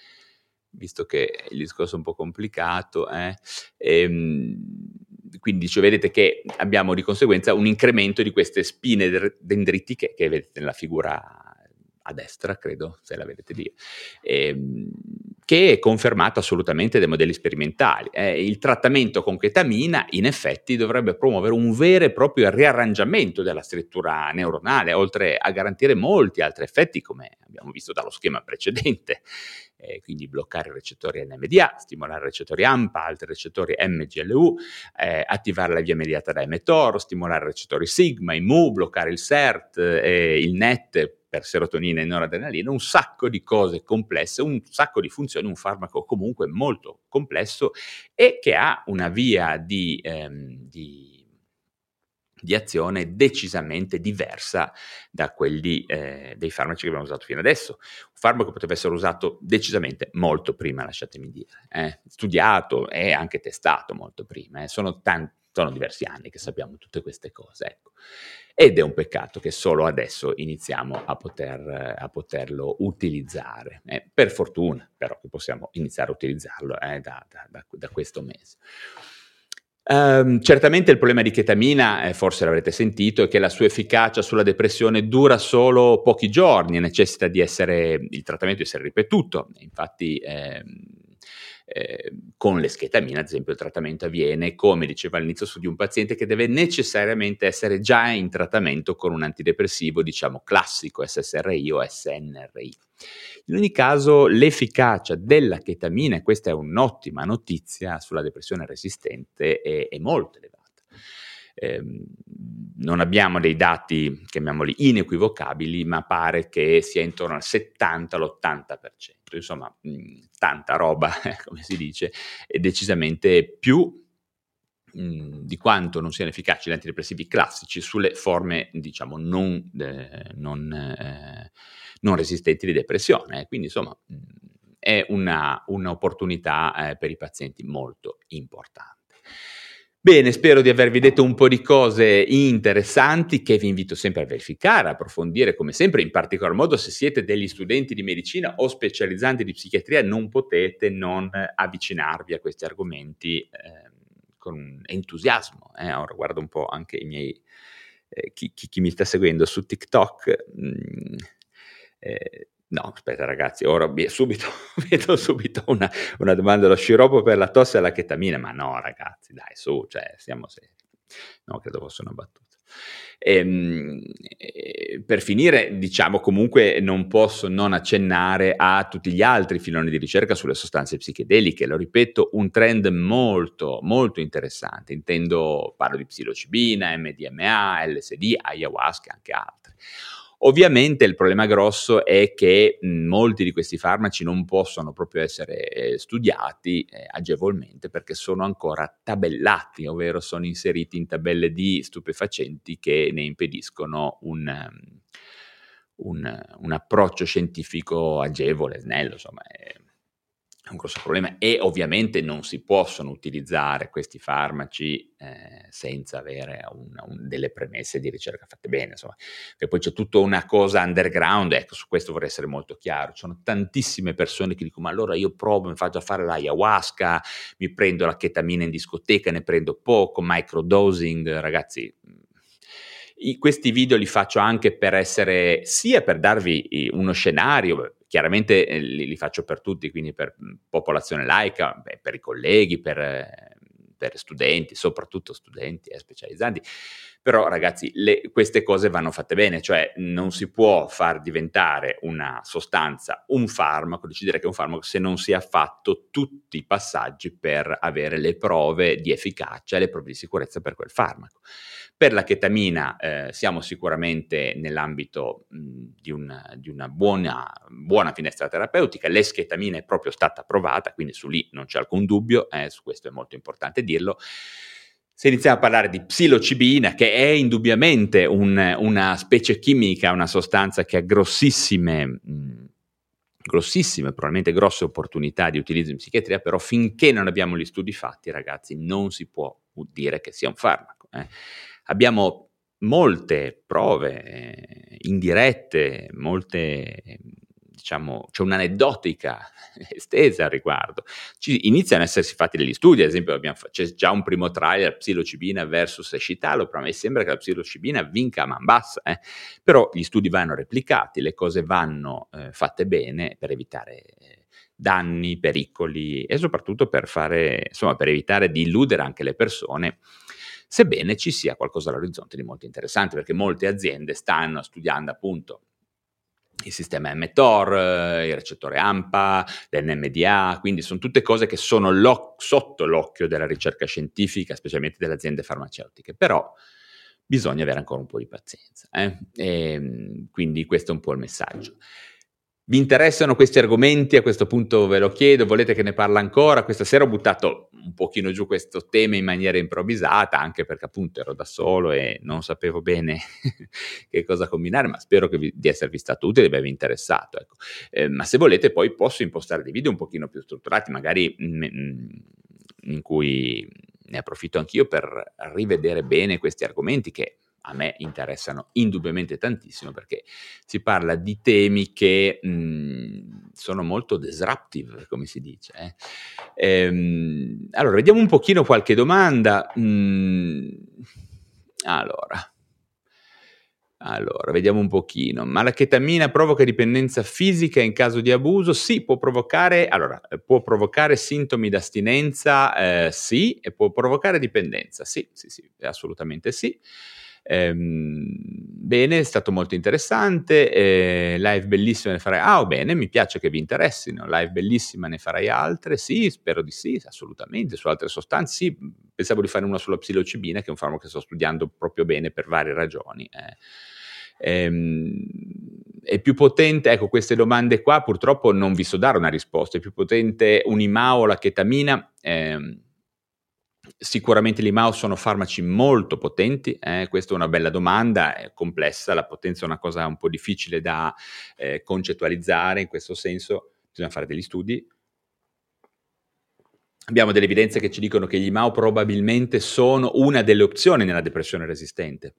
visto che il discorso è un po' complicato. Eh, ehm, quindi cioè, vedete che abbiamo di conseguenza un incremento di queste spine dendritiche che vedete nella figura a destra, credo, se la vedete lì, ehm, che è confermato assolutamente dai modelli sperimentali. Eh, il trattamento con chetamina, in effetti, dovrebbe promuovere un vero e proprio riarrangiamento della struttura neuronale, oltre a garantire molti altri effetti, come abbiamo visto dallo schema precedente eh, quindi bloccare i recettori NMDA, stimolare i recettori AMPA, altri recettori MGLU, eh, attivare la via mediata da mTOR, stimolare i recettori sigma, IMU, bloccare il SERT, eh, il NET per serotonina e noradrenalina, un sacco di cose complesse, un sacco di funzioni, un farmaco comunque molto complesso e che ha una via di, ehm, di di azione decisamente diversa da quelli eh, dei farmaci che abbiamo usato fino adesso. Un farmaco poteva essere usato decisamente molto prima, lasciatemi dire, eh, studiato e anche testato molto prima, eh. sono, tanti, sono diversi anni che sappiamo tutte queste cose. Ecco. Ed è un peccato che solo adesso iniziamo a, poter, a poterlo utilizzare. Eh, per fortuna, però, che possiamo iniziare a utilizzarlo eh, da, da, da, da questo mese. Um, certamente il problema di chetamina, eh, forse l'avrete sentito, è che la sua efficacia sulla depressione dura solo pochi giorni e necessita di essere, il trattamento di essere ripetuto. Infatti eh, eh, con l'eschetamina, ad esempio, il trattamento avviene, come diceva all'inizio, su di un paziente che deve necessariamente essere già in trattamento con un antidepressivo, diciamo, classico SSRI o SNRI. In ogni caso, l'efficacia della chetamina, e questa è un'ottima notizia sulla depressione resistente, è, è molto elevata. Eh, non abbiamo dei dati, chiamiamoli inequivocabili, ma pare che sia intorno al 70 all'80%. Insomma, mh, tanta roba, come si dice, e decisamente più di quanto non siano efficaci gli antidepressivi classici sulle forme, diciamo, non, eh, non eh, non resistenti di depressione. Quindi insomma è una, un'opportunità eh, per i pazienti molto importante. Bene, spero di avervi detto un po' di cose interessanti che vi invito sempre a verificare, a approfondire come sempre, in particolar modo se siete degli studenti di medicina o specializzanti di psichiatria non potete non avvicinarvi a questi argomenti eh, con entusiasmo. Eh. Ora guardo un po' anche i miei, eh, chi, chi, chi, mi sta seguendo su TikTok. Mh, mm, eh, no, aspetta ragazzi, ora subito, vedo subito una, una, domanda, lo sciroppo per la tosse e la chetamina, ma no ragazzi, dai su, cioè, siamo seri. No, credo fosse una battuta. Ehm, eh, per finire, diciamo comunque non posso non accennare a tutti gli altri filoni di ricerca sulle sostanze psichedeliche. Lo ripeto, un trend molto, molto interessante. Intendo, parlo di psilocibina, MDMA, LSD, ayahuasca e anche altri. Ovviamente il problema grosso è che molti di questi farmaci non possono proprio essere eh, studiati eh, agevolmente perché sono ancora tabellati, ovvero sono inseriti in tabelle di stupefacenti che ne impediscono un, un, un approccio scientifico agevole, snello, insomma. È, è un grosso problema e ovviamente non si possono utilizzare questi farmaci eh, senza avere una, un, delle premesse di ricerca fatte bene, insomma, che poi c'è tutta una cosa underground, ecco, su questo vorrei essere molto chiaro, ci sono tantissime persone che dicono ma allora io provo, mi faccio a fare l'ayahuasca, mi prendo la chetamina in discoteca, ne prendo poco, microdosing, ragazzi, i, questi video li faccio anche per essere sia per darvi uno scenario, chiaramente eh, li, li, faccio per tutti, quindi per popolazione laica, beh, per i colleghi, per, per studenti, soprattutto studenti e eh, specializzanti. Però ragazzi, le, queste cose vanno fatte bene, cioè non si può far diventare una sostanza un farmaco, decidere che è un farmaco se non si ha fatto tutti i passaggi per avere le prove di efficacia le prove di sicurezza per quel farmaco. Per la chetamina eh, siamo sicuramente nell'ambito mh, di, una, di una buona, buona, finestra terapeutica, l'eschetamina è proprio stata approvata, quindi su lì non c'è alcun dubbio, eh, su questo è molto importante dirlo. Se iniziamo a parlare di psilocibina, che è indubbiamente un, una specie chimica, una sostanza che ha grossissime, grossissime, probabilmente grosse opportunità di utilizzo in psichiatria, però finché non abbiamo gli studi fatti, ragazzi, non si può dire che sia un farmaco. Eh. Abbiamo molte prove eh, indirette, molte diciamo, c'è un'aneddotica estesa al riguardo. Ci iniziano ad essersi fatti degli studi, ad esempio abbiamo, c'è già un primo trial psilocibina versus escitalopram e sembra che la psilocibina vinca a man bassa, eh? però gli studi vanno replicati, le cose vanno eh, fatte bene per evitare eh, danni, pericoli e soprattutto per, fare, insomma, per evitare di illudere anche le persone sebbene ci sia qualcosa all'orizzonte di molto interessante, perché molte aziende stanno studiando appunto il sistema mTOR, eh, il recettore AMPA, l'NMDA, quindi sono tutte cose che sono lo- sotto l'occhio della ricerca scientifica, specialmente delle aziende farmaceutiche, però bisogna avere ancora un po' di pazienza. Eh? E, ehm, quindi questo è un po' il messaggio. Vi interessano questi argomenti? A questo punto ve lo chiedo, volete che ne parla ancora? Questa sera ho buttato un pochino giù questo tema in maniera improvvisata, anche perché appunto ero da solo e non sapevo bene che cosa combinare, ma spero vi, di esservi stato utile e di interessato. Ecco. Eh, ma se volete poi posso impostare dei video un pochino più strutturati, magari mm, mm, in cui ne approfitto anch'io per rivedere bene questi argomenti che a me interessano indubbiamente tantissimo perché si parla di temi che mh, mhmm, sono molto disruptive, come si dice. Eh. Ehm, allora, vediamo un pochino qualche domanda. Mm, allora. Allora, vediamo un pochino. Ma la chetamina provoca dipendenza fisica in caso di abuso? Sì, può provocare, allora, può provocare sintomi d'astinenza? Eh, sì, e può provocare dipendenza? Sì, sì, sì, assolutamente sì. Ehm, bene, è stato molto interessante. Eh, live bellissima ne farai. Ah, oh, bene, mi piace che vi interessino. Live bellissima ne farai altre? Sì, spero di sì, assolutamente. Su altre sostanze, sì. Pensavo di fare una sulla psilocibina, che è un farmaco che sto studiando proprio bene per varie ragioni. Eh. Ehm, è più potente, ecco queste domande qua purtroppo non vi so dare una risposta, è più potente un IMAO o la chetamina? Eh, Sicuramente gli mouse sono farmaci molto potenti, eh? questa è una bella domanda, è complessa, la potenza è una cosa un po' difficile da eh, concettualizzare, in questo senso bisogna fare degli studi. Abbiamo delle evidenze che ci dicono che gli MAO probabilmente sono una delle opzioni nella depressione resistente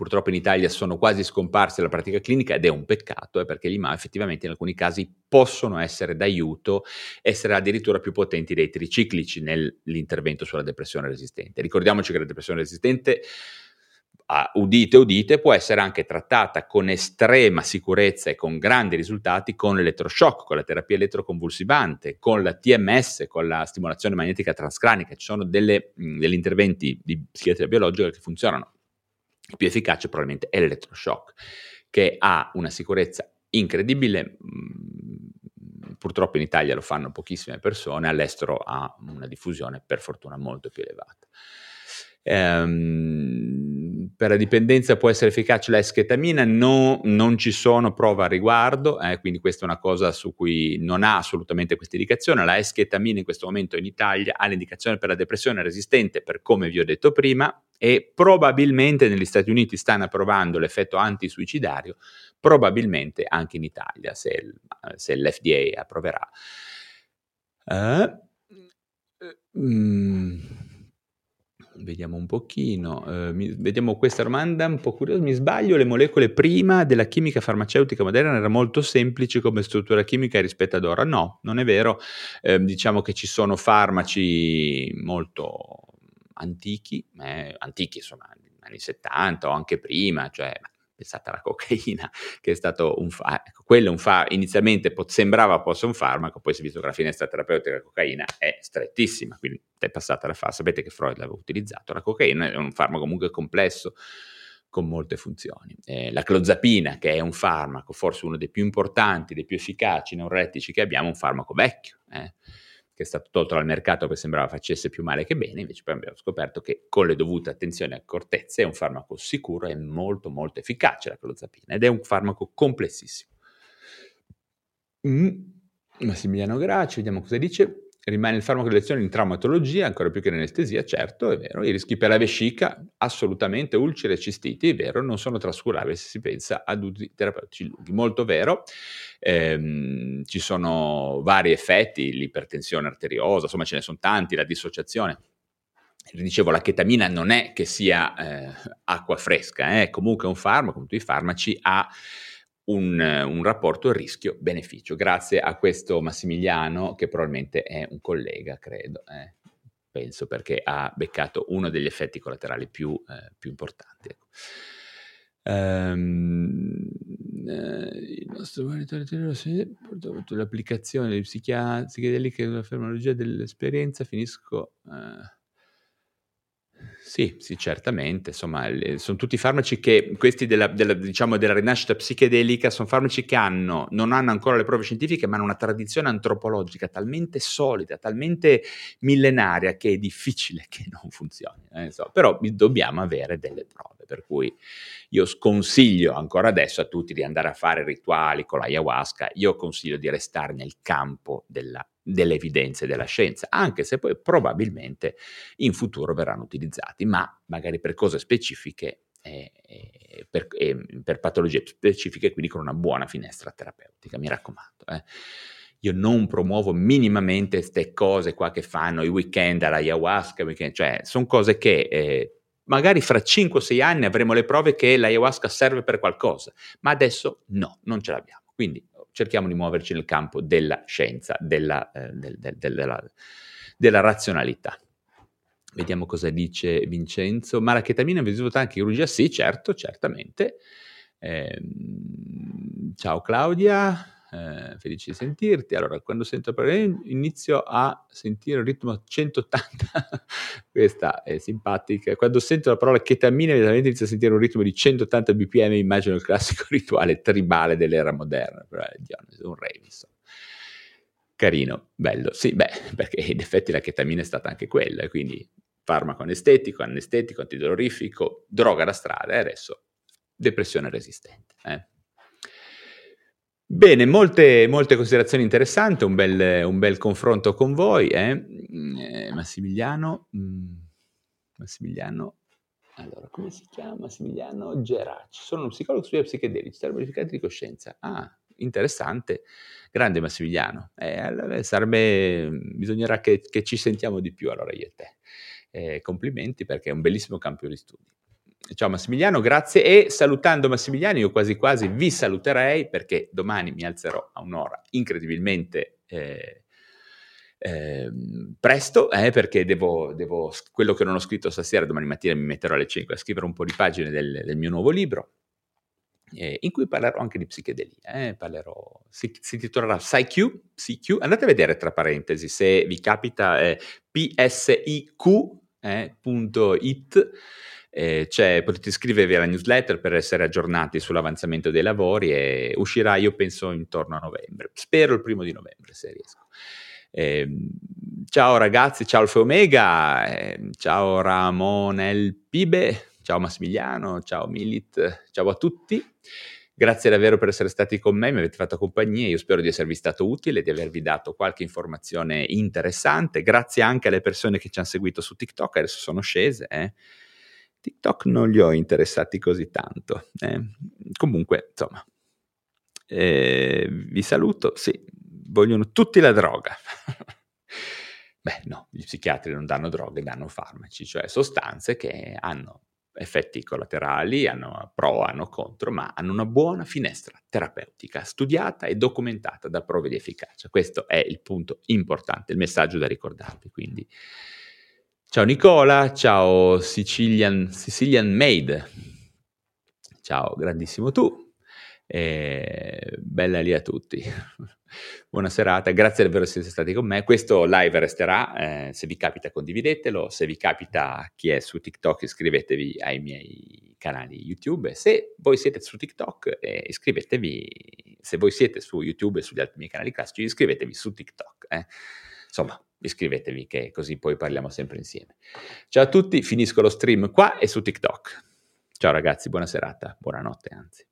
purtroppo in Italia sono quasi scomparse dalla pratica clinica ed è un peccato eh, perché gli IMA effettivamente in alcuni casi possono essere d'aiuto, essere addirittura più potenti dei triciclici nell'intervento sulla depressione resistente. Ricordiamoci che la depressione resistente uh, udite udite, può essere anche trattata con estrema sicurezza e con grandi risultati con l'elettroshock, con la terapia elettroconvulsivante, con la TMS, con la stimolazione magnetica transcranica. Ci sono delle, mh, degli interventi di psichiatria biologica che funzionano il più efficace probabilmente è l'elettroshock, che ha una sicurezza incredibile. Mm, purtroppo in Italia lo fanno pochissime persone, all'estero ha una diffusione per fortuna molto più elevata. Ehm, per la dipendenza può essere efficace la esketamina, no, non ci sono prove a riguardo, eh, quindi questa è una cosa su cui non ha assolutamente questa indicazione. La esketamina in questo momento in Italia ha l'indicazione per la depressione resistente, per come vi ho detto prima, e probabilmente negli Stati Uniti stanno approvando l'effetto antisuicidario, probabilmente anche in Italia, se, se l'FDA approverà. Uh, mm, vediamo un pochino, uh, mi, vediamo questa domanda un po' curiosa, mi sbaglio, le molecole prima della chimica farmaceutica moderna erano molto semplici come struttura chimica rispetto ad ora? No, non è vero, eh, diciamo che ci sono farmaci molto antichi, eh, antichi insomma, anni 70 o anche prima, cioè pensate alla cocaina, che è stato un fa- ecco, quello è un fa- inizialmente po- sembrava fosse un farmaco, poi si è visto che la finestra terapeutica della cocaina è strettissima, quindi è passata la fase. Sapete che Freud l'aveva utilizzato, la cocaina è un farmaco comunque complesso con molte funzioni. Eh, la clozapina, che è un farmaco, forse uno dei più importanti, dei più efficaci neurolettici che abbiamo, un farmaco vecchio. Eh che è stato tolto dal mercato perché sembrava facesse più male che bene, invece poi abbiamo scoperto che con le dovute attenzioni e accortezze è un farmaco sicuro e molto molto efficace la clozapina ed è un farmaco complessissimo. Mm. Massimiliano Graci, vediamo cosa dice. Rimane il farmaco di lezione in traumatologia, ancora più che in anestesia, certo, è vero. I rischi per la vescica, assolutamente, ulcere e cistiti, è vero, non sono trascurabili se si pensa ad usi terapeutici lunghi. Molto vero. Ehm, ci sono vari effetti, l'ipertensione arteriosa, insomma ce ne sono tanti, la dissociazione. Dicevo, la chetamina non è che sia eh, acqua fresca, è eh, comunque un farmaco, come tutti i farmaci, ha un, un rapporto rischio-beneficio, grazie a questo Massimiliano, che probabilmente è un collega, credo, eh, penso, perché ha beccato uno degli effetti collaterali più, eh, più importanti. Ecco. Um, il nostro monitoraggio l'applicazione delle psichedeliche la fermologia dell'esperienza finisco uh, sì, sì, certamente. Insomma, le, sono tutti farmaci che, questi della, della, diciamo, della rinascita psichedelica, sono farmaci che hanno, non hanno ancora le prove scientifiche, ma hanno una tradizione antropologica talmente solida, talmente millenaria, che è difficile che non funzioni. Eh, so. Però dobbiamo avere delle prove, per cui io sconsiglio ancora adesso a tutti di andare a fare rituali con l'ayahuasca, io consiglio di restare nel campo della delle evidenze della scienza, anche se poi probabilmente in futuro verranno utilizzati, ma magari per cose specifiche e, e per, e per, patologie specifiche, quindi con una buona finestra terapeutica, mi raccomando. Eh. Io non promuovo minimamente queste cose qua che fanno i weekend all'ayahuasca, weekend, cioè sono cose che eh, magari fra 5-6 anni avremo le prove che l'ayahuasca serve per qualcosa, ma adesso no, non ce l'abbiamo. Quindi cerchiamo di muoverci nel campo della scienza, della, eh, del, del, della, della razionalità. Vediamo cosa dice Vincenzo. Ma la chetamina è anche in chirurgia? Sì, certo, certamente. Eh, ciao Claudia eh, felice di sentirti. Allora, quando sento parlare inizio a sentire il ritmo 180, questa è simpatica. Quando sento la parola chetamina, immediatamente inizio a sentire un ritmo di 180 bpm, immagino il classico rituale tribale dell'era moderna, però è un rave, insomma. Carino, bello. Sì, beh, perché in effetti la chetamina è stata anche quella, quindi farmaco anestetico, anestetico, antidolorifico, droga da strada e adesso depressione resistente. Eh. Bene, molte, molte, considerazioni interessanti, un bel, un bel confronto con voi. Eh? Eh, Massimiliano, mm, Massimiliano, allora, come si chiama? Massimiliano Geraci. Sono uno psicologo sugli psichedelici, stereobonificati di coscienza. Ah, interessante. Grande Massimiliano. Eh, allora, sarebbe, bisognerà che, che, ci sentiamo di più allora io e te. Eh, complimenti perché è un bellissimo campo di studi. Ciao Massimiliano, grazie. E salutando Massimiliano, io quasi quasi vi saluterei perché domani mi alzerò a un'ora incredibilmente eh, eh, presto, eh, perché devo, devo, quello che non ho scritto stasera, domani mattina mi metterò alle 5 a scrivere un po' di pagine del, del mio nuovo libro. Eh, in cui parlerò anche di psichedelia, eh, parlerò, si, si intitolerà PsyQ, PsyQ, andate a vedere tra parentesi se vi capita eh, psiq.it eh, potete iscrivervi alla newsletter per essere aggiornati sull'avanzamento dei lavori e uscirà io penso intorno a novembre, spero il primo di novembre se riesco. Eh, ciao ragazzi, ciao Alfa Omega, eh, ciao Ramon Pibe, ciao Massimiliano, ciao Milit, ciao a tutti. Grazie davvero per essere stati con me, mi avete fatto compagnia, io spero di esservi stato utile, di avervi dato qualche informazione interessante. Grazie anche alle persone che ci hanno seguito su TikTok, adesso sono scese. Eh. TikTok non li ho interessati così tanto. Eh. Comunque, insomma, eh, vi saluto. Sì, vogliono tutti la droga. Beh, no, gli psichiatri non danno droghe, danno farmaci, cioè sostanze che hanno effetti collaterali, hanno pro, hanno contro, ma hanno una buona finestra terapeutica, studiata e documentata da prove di efficacia. Questo è il punto importante, il messaggio da ricordarvi. Quindi Ciao Nicola, ciao Sicilian, Sicilian Maid, ciao grandissimo tu. E bella lì a tutti. Buona serata, grazie davvero di essere stati con me. Questo live resterà, eh, se vi capita condividetelo, se vi capita chi è su TikTok iscrivetevi ai miei canali YouTube, se voi siete su TikTok eh, iscrivetevi, se voi siete su YouTube e sugli altri miei canali classici iscrivetevi su TikTok. Eh. Insomma, iscrivetevi che così poi parliamo sempre insieme. Ciao a tutti, finisco lo stream qua e su TikTok. Ciao ragazzi, buona serata, buonanotte anzi.